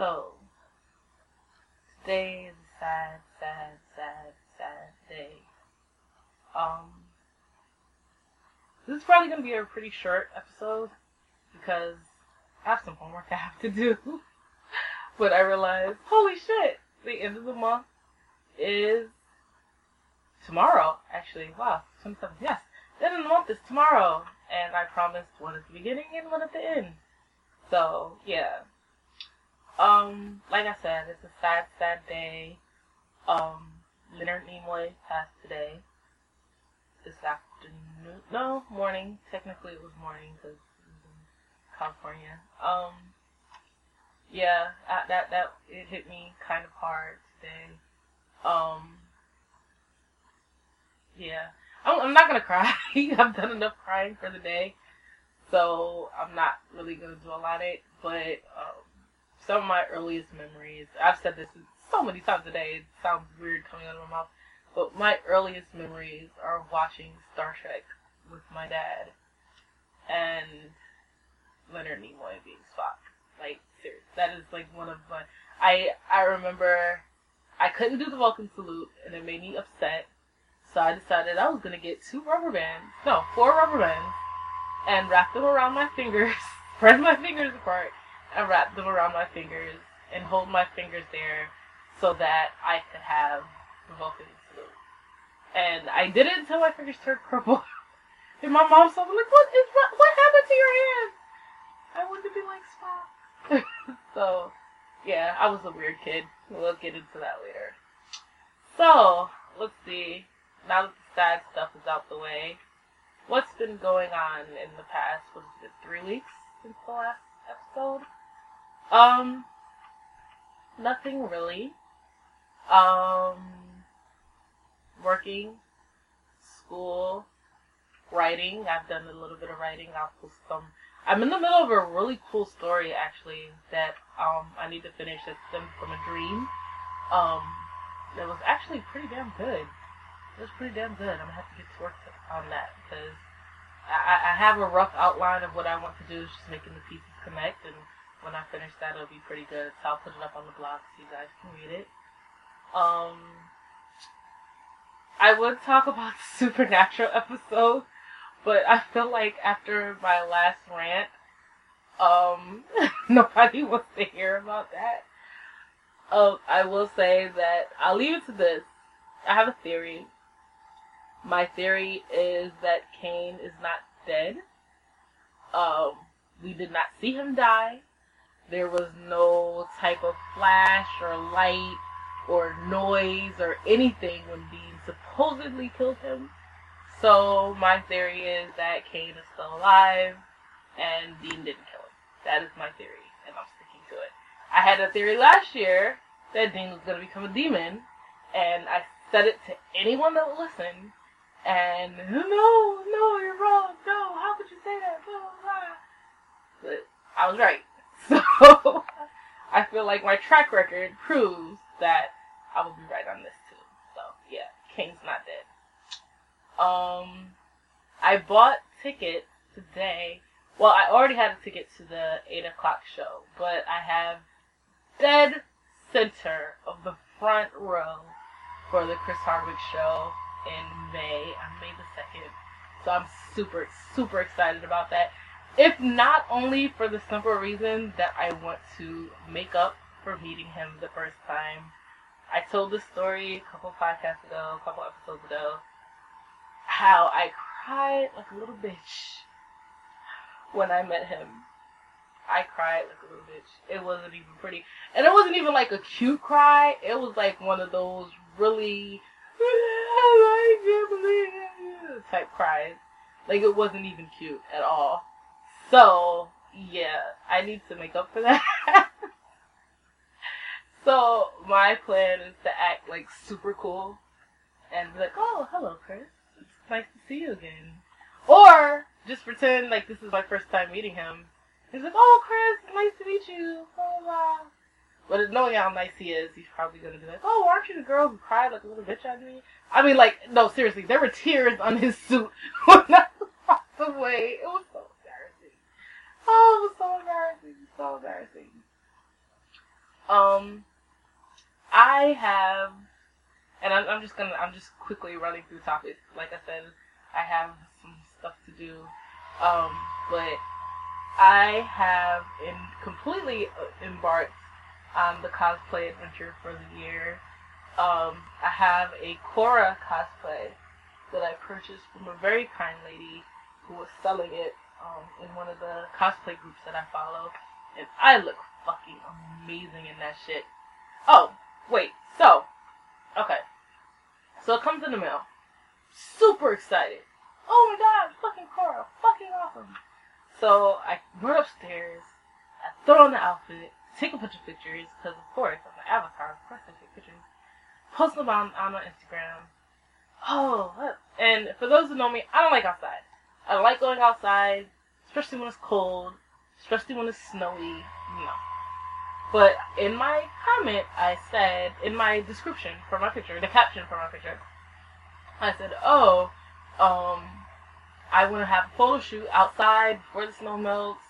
So, today is a sad, sad, sad, sad day. Um, this is probably going to be a pretty short episode because I have some homework I have to do. but I realized, holy shit, the end of the month is tomorrow, actually. Wow, 27th, yes. The end of the month is tomorrow. And I promised one at the beginning and one at the end. So, yeah. Um, like I said, it's a sad, sad day. Um, Leonard Nimoy passed today. This afternoon. No, morning. Technically it was morning because California. Um, yeah, that, that, it hit me kind of hard today. Um, yeah. I'm, I'm not gonna cry. I've done enough crying for the day, so I'm not really gonna dwell on it. But um, some of my earliest memories, I've said this so many times a day. It sounds weird coming out of my mouth, but my earliest memories are watching Star Trek with my dad and Leonard Nimoy being Spock. Like, serious. That is like one of my. I I remember I couldn't do the Vulcan salute, and it made me upset so I decided I was to get two rubber bands, no, four rubber bands, and wrap them around my fingers, spread my fingers apart, and wrap them around my fingers, and hold my fingers there so that I could have the Vulcan salute. And I did it until my fingers turned purple. and my mom saw me like, what is what, what happened to your hands? I wanted to be like Spock. so, yeah, I was a weird kid. We'll get into that later. So, let's see now that the sad stuff is out the way, what's been going on in the past, what is it, three weeks since the last episode? Um, nothing really. Um, working, school, writing. I've done a little bit of writing. I'll post some. I'm in the middle of a really cool story actually that um I need to finish. That stems from a dream. Um, that was actually pretty damn good it was pretty damn good. I'm gonna have to get to work on that because I, I have a rough outline of what I want to do. It's just making the pieces connect, and when I finish that, it'll be pretty good. So I'll put it up on the blog so you guys can read it. Um, I would talk about the supernatural episode, but I feel like after my last rant, um, nobody wants to hear about that. Um, I will say that I'll leave it to this. I have a theory my theory is that Cain is not dead. Um, we did not see him die. There was no type of flash or light or noise or anything when Dean supposedly killed him. So my theory is that Cain is still alive and Dean didn't kill him. That is my theory, and I'm sticking to it. I had a theory last year that Dean was going to become a demon, and I said it to anyone that would listen, and no, no, you're wrong. No, how could you say that? Blah, blah, blah. But I was right. So I feel like my track record proves that I will be right on this too. So yeah, King's not dead. Um, I bought tickets today. Well, I already had a ticket to the eight o'clock show, but I have dead center of the front row for the Chris Hardwick show in May, on May the 2nd. So I'm super, super excited about that. If not only for the simple reason that I want to make up for meeting him the first time. I told this story a couple podcasts ago, a couple episodes ago, how I cried like a little bitch when I met him. I cried like a little bitch. It wasn't even pretty. And it wasn't even like a cute cry. It was like one of those really I can't believe it. Type cries. Like it wasn't even cute at all. So, yeah, I need to make up for that. so, my plan is to act like super cool and be like, oh, hello, Chris. It's nice to see you again. Or just pretend like this is my first time meeting him. He's like, oh, Chris, nice to meet you. Blah, blah. But knowing how nice he is, he's probably gonna be like, "Oh, aren't you the girl who cried like a little bitch on me?" I mean, like, no, seriously, there were tears on his suit when I walked away. It was. Oh, it was so embarrassing, so embarrassing. Um, I have, and I'm, I'm just gonna, I'm just quickly running through topics. Like I said, I have some stuff to do. Um, but I have in completely uh, embarked on the cosplay adventure for the year. Um, I have a Korra cosplay that I purchased from a very kind lady who was selling it um, in one of the cosplay groups that I follow, and I look fucking amazing in that shit. Oh, wait, so, okay. So it comes in the mail. Super excited. Oh my god, fucking Korra, fucking awesome. So I run upstairs, I throw on the outfit, take a bunch of pictures, because of course, I'm an avatar, of course I take pictures. Post them on, on my Instagram. Oh, and for those who know me, I don't like outside. I like going outside, especially when it's cold, especially when it's snowy. No. But in my comment, I said, in my description for my picture, the caption for my picture, I said, oh, um, I want to have a photo shoot outside before the snow melts.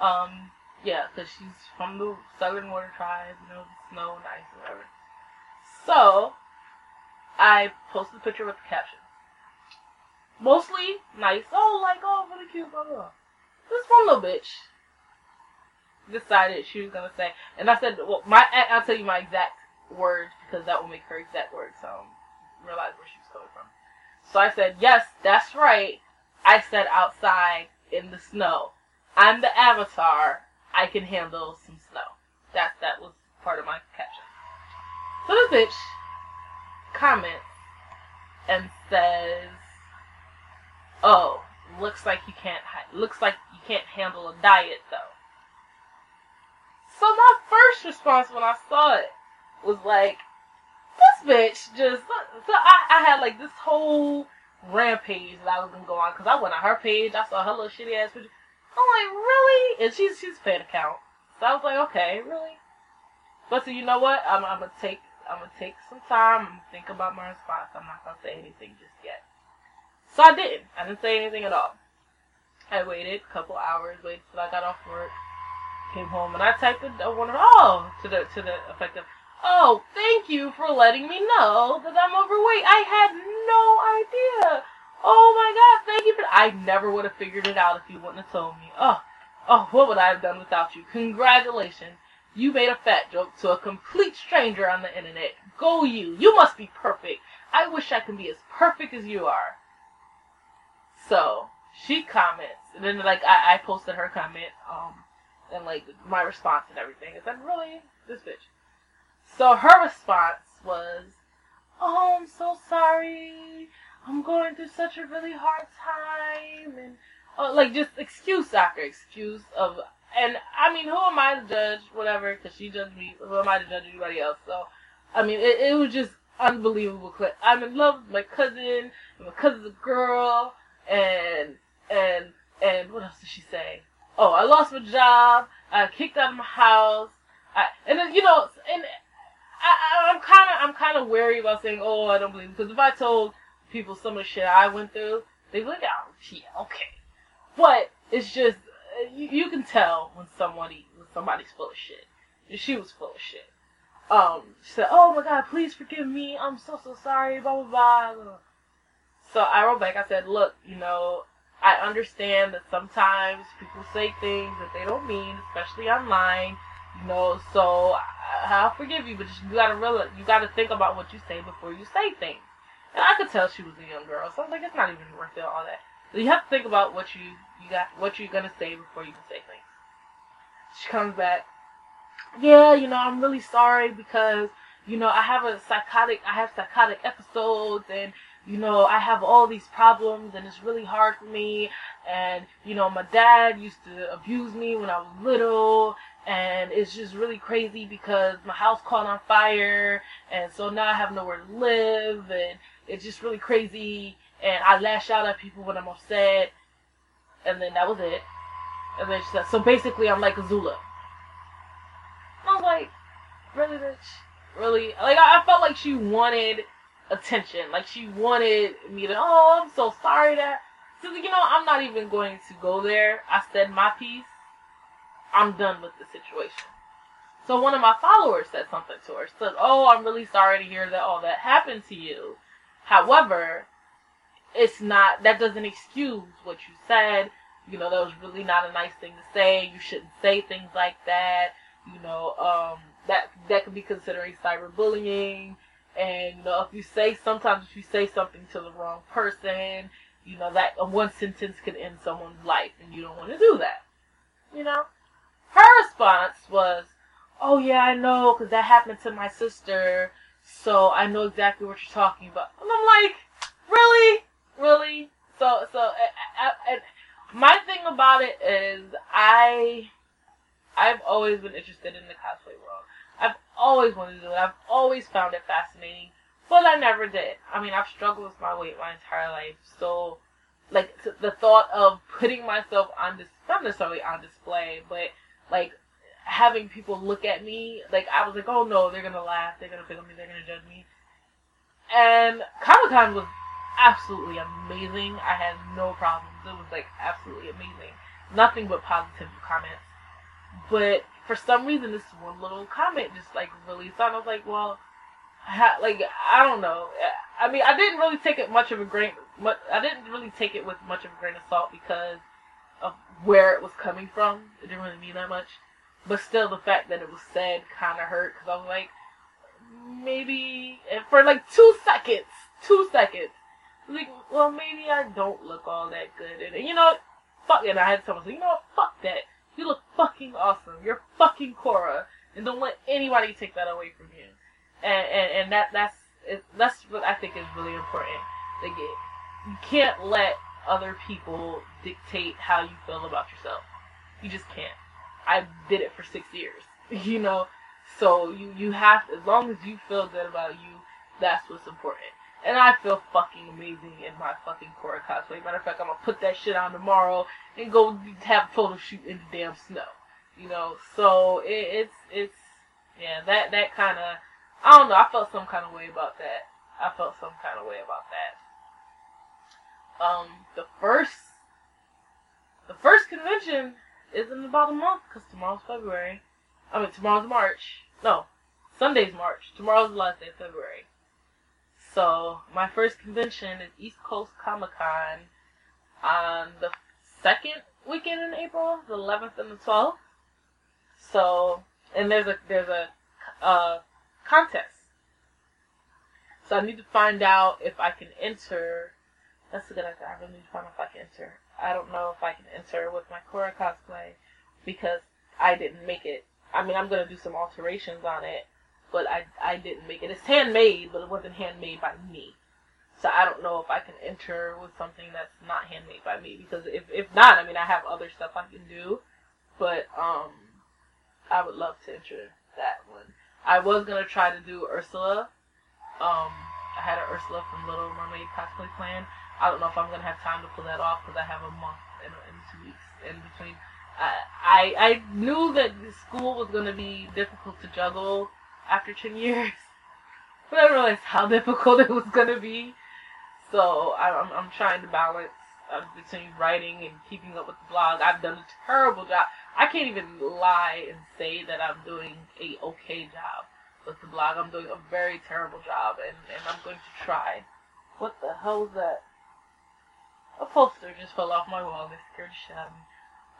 Um, yeah, because she's from the Southern Water Tribe, you know, the snow and ice, whatever. So, I posted a picture with the caption. Mostly nice. Oh, like, oh, really cute, blah, blah. This one little bitch decided she was gonna say, and I said, well, my I'll tell you my exact words because that will make her exact words so um, realize where she was coming from. So I said, yes, that's right. I said outside in the snow. I'm the avatar. I can handle some snow. That that was part of my caption. So this bitch comments and says, "Oh, looks like you can't. Looks like you can't handle a diet though." So my first response when I saw it was like, "This bitch just." So I, I had like this whole rampage that I was gonna go on because I went on her page. I saw her little shitty ass picture. I'm like, really? And she's she's fan account. So I was like, okay, really? But so you know what? I'm, I'm gonna take I'm gonna take some time and think about my response. I'm not gonna say anything just. So I didn't. I didn't say anything at all. I waited a couple hours, waited till I got off work, came home, and I typed the one of all to the to the effect of, "Oh, thank you for letting me know that I'm overweight. I had no idea. Oh my god, thank you for. I never would have figured it out if you wouldn't have told me. Oh, oh, what would I have done without you? Congratulations." You made a fat joke to a complete stranger on the internet. Go you. You must be perfect. I wish I could be as perfect as you are. So, she comments. And then, like, I, I posted her comment, um, and, like, my response and everything. I said, really? This bitch. So, her response was, oh, I'm so sorry. I'm going through such a really hard time. And, uh, like, just excuse after excuse of and I mean, who am I to judge? Whatever, because she judged me. Who am I to judge anybody else? So, I mean, it, it was just unbelievable. Clip. I'm in love with my cousin. And my cousin's a girl, and and and what else did she say? Oh, I lost my job. I kicked out of my house. I and then you know, and I, I'm kind of I'm kind of wary about saying, oh, I don't believe because if I told people some of the shit I went through, they would oh, yeah, okay. But it's just you, you can tell when somebody when somebody's full of shit. She was full of shit. Um, she said, "Oh my God, please forgive me. I'm so so sorry." Blah blah blah. So I wrote back. I said, "Look, you know, I understand that sometimes people say things that they don't mean, especially online. You know, so I, I'll forgive you, but you gotta realize, you gotta think about what you say before you say things." And I could tell she was a young girl, so I was like, "It's not even worth it, all that." So you have to think about what you you got what you're gonna say before you can say things. She comes back. Yeah, you know, I'm really sorry because, you know, I have a psychotic I have psychotic episodes and you know, I have all these problems and it's really hard for me and you know, my dad used to abuse me when I was little and it's just really crazy because my house caught on fire and so now I have nowhere to live and it's just really crazy and I lash out at people when I'm upset, and then that was it. And then she said, so basically I'm like Azula. I was like, really, bitch? Really? Like, I, I felt like she wanted attention. Like, she wanted me to, oh, I'm so sorry that, so, you know, I'm not even going to go there. I said my piece. I'm done with the situation. So one of my followers said something to her. Said, "Oh, I'm really sorry to hear that all that happened to you. However, it's not that doesn't excuse what you said. You know, that was really not a nice thing to say. You shouldn't say things like that. You know, um, that that could be considering cyberbullying. And you know, if you say sometimes if you say something to the wrong person, you know that uh, one sentence could end someone's life, and you don't want to do that. You know, her response was, "Oh yeah, I know, because that happened to my sister, so I know exactly what you're talking about." And I'm like, really, really? So, so, and my thing about it is, I, I've always been interested in the cosplay world. Always wanted to do it. I've always found it fascinating, but I never did. I mean, I've struggled with my weight my entire life, so like the thought of putting myself on this not necessarily on display, but like having people look at me, like I was like, oh no, they're gonna laugh, they're gonna pick on me, they're gonna judge me. And Comic Con was absolutely amazing. I had no problems. It was like absolutely amazing. Nothing but positive comments. But for some reason, this one little comment just like really thought I was like, well, ha- like I don't know. I mean, I didn't really take it much of a grain. Much, I didn't really take it with much of a grain of salt because of where it was coming from. It didn't really mean that much. But still, the fact that it was said kind of hurt because I was like, maybe eh, for like two seconds, two seconds, like, well, maybe I don't look all that good. And, you know, fuck it. I had someone say, you know fuck that. You look fucking awesome. You're fucking Korra, And don't let anybody take that away from you. And, and, and that, that's, it, that's what I think is really important. Like, you can't let other people dictate how you feel about yourself. You just can't. I did it for six years, you know? So you, you have, as long as you feel good about you, that's what's important. And I feel fucking amazing in my fucking Korra cosplay. Matter of fact, I'm gonna put that shit on tomorrow and go have a photo shoot in the damn snow. You know, so it, it's it's yeah that that kind of I don't know. I felt some kind of way about that. I felt some kind of way about that. Um, the first the first convention is in about a month because tomorrow's February. I mean tomorrow's March. No, Sunday's March. Tomorrow's the last day of February. So my first convention is East Coast Comic Con on the second weekend in April, the 11th and the 12th. So and there's a there's a uh, contest. So I need to find out if I can enter. That's a good idea. I really need to find out if I can enter. I don't know if I can enter with my Korra cosplay because I didn't make it. I mean, I'm gonna do some alterations on it, but I, I didn't make it. It's handmade, but it wasn't handmade by me. So I don't know if I can enter with something that's not handmade by me because if if not, I mean I have other stuff I can do, but um, I would love to enter that one. I was gonna try to do Ursula. Um, I had an Ursula from Little Mermaid cosplay plan. I don't know if I'm gonna have time to pull that off because I have a month and, and two weeks in between. I, I I knew that school was gonna be difficult to juggle after 10 years. But I realized how difficult it was going to be. So I'm, I'm trying to balance uh, between writing and keeping up with the blog. I've done a terrible job. I can't even lie and say that I'm doing a okay job with the blog. I'm doing a very terrible job, and, and I'm going to try. What the hell that? A poster just fell off my wall. It scared the shit out of me.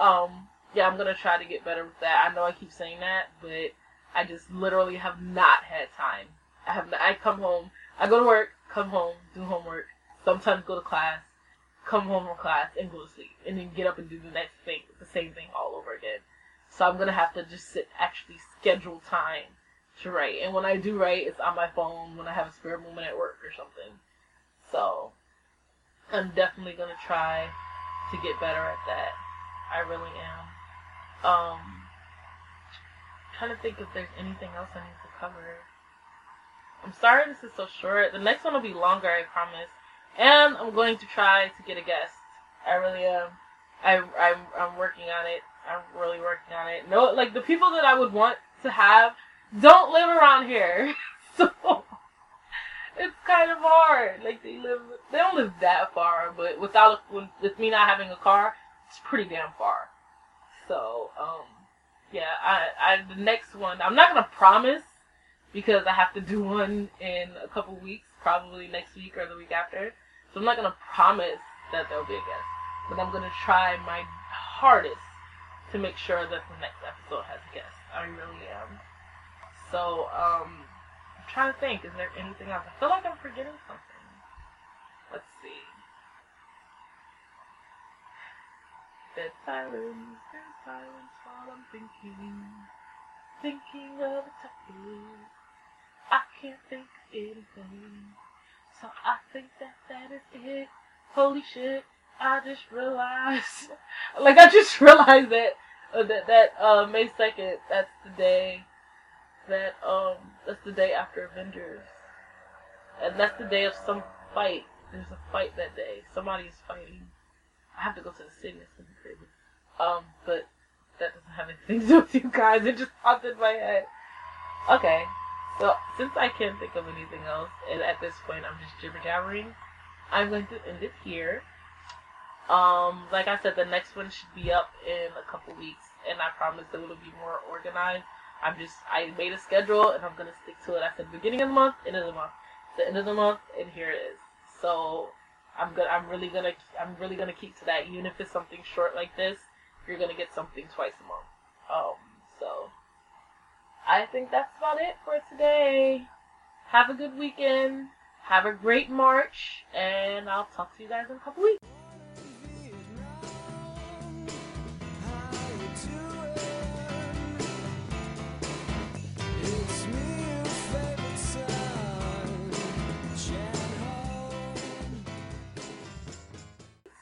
Um, yeah, I'm gonna try to get better with that. I know I keep saying that, but I just literally have not had time. I have. I come home. I go to work, come home, do homework. Sometimes go to class, come home from class, and go to sleep, and then get up and do the next thing, the same thing all over again. So I'm gonna have to just sit, actually schedule time to write. And when I do write, it's on my phone when I have a spare moment at work or something. So I'm definitely gonna try to get better at that. I really am. Um, trying to think if there's anything else I need to cover. I'm sorry this is so short. The next one will be longer, I promise. And I'm going to try to get a guest. I really am. I, I'm, I'm working on it. I'm really working on it. No, like the people that I would want to have don't live around here, so it's kind of hard. Like they live, they don't live that far, but without with me not having a car, it's pretty damn far. So, um, yeah, I, I the next one I'm not gonna promise because I have to do one in a couple weeks, probably next week or the week after. So I'm not gonna promise that there'll be a guest, but I'm gonna try my hardest to make sure that the next episode has a guest. I really am. So um, I'm trying to think. Is there anything else? I feel like I'm forgetting something. Let's see. Dead silence, dead silence while I'm thinking, thinking of a topic. I can't think of anything, so I think that that is it. Holy shit! I just realized, like I just realized that uh, that that uh, May second. That's the day that um that's the day after Avengers, and that's the day of some fight. There's a fight that day. Somebody's fighting. I have to go to the city. Be crazy. Um, but that doesn't have anything to do with you guys. It just popped in my head. Okay, so since I can't think of anything else, and at this point I'm just jibber jabbering, I'm going to end it here. Um, like I said, the next one should be up in a couple weeks, and I promise it'll be more organized. I'm just I made a schedule and I'm gonna stick to it. I said beginning of the month, end of the month, the end of the month, and here it is. So I'm gonna I'm really gonna I'm really gonna keep to that. Even if it's something short like this, you're gonna get something twice a month. Um, so I think that's about it for today. Have a good weekend. Have a great March, and I'll talk to you guys in a couple weeks.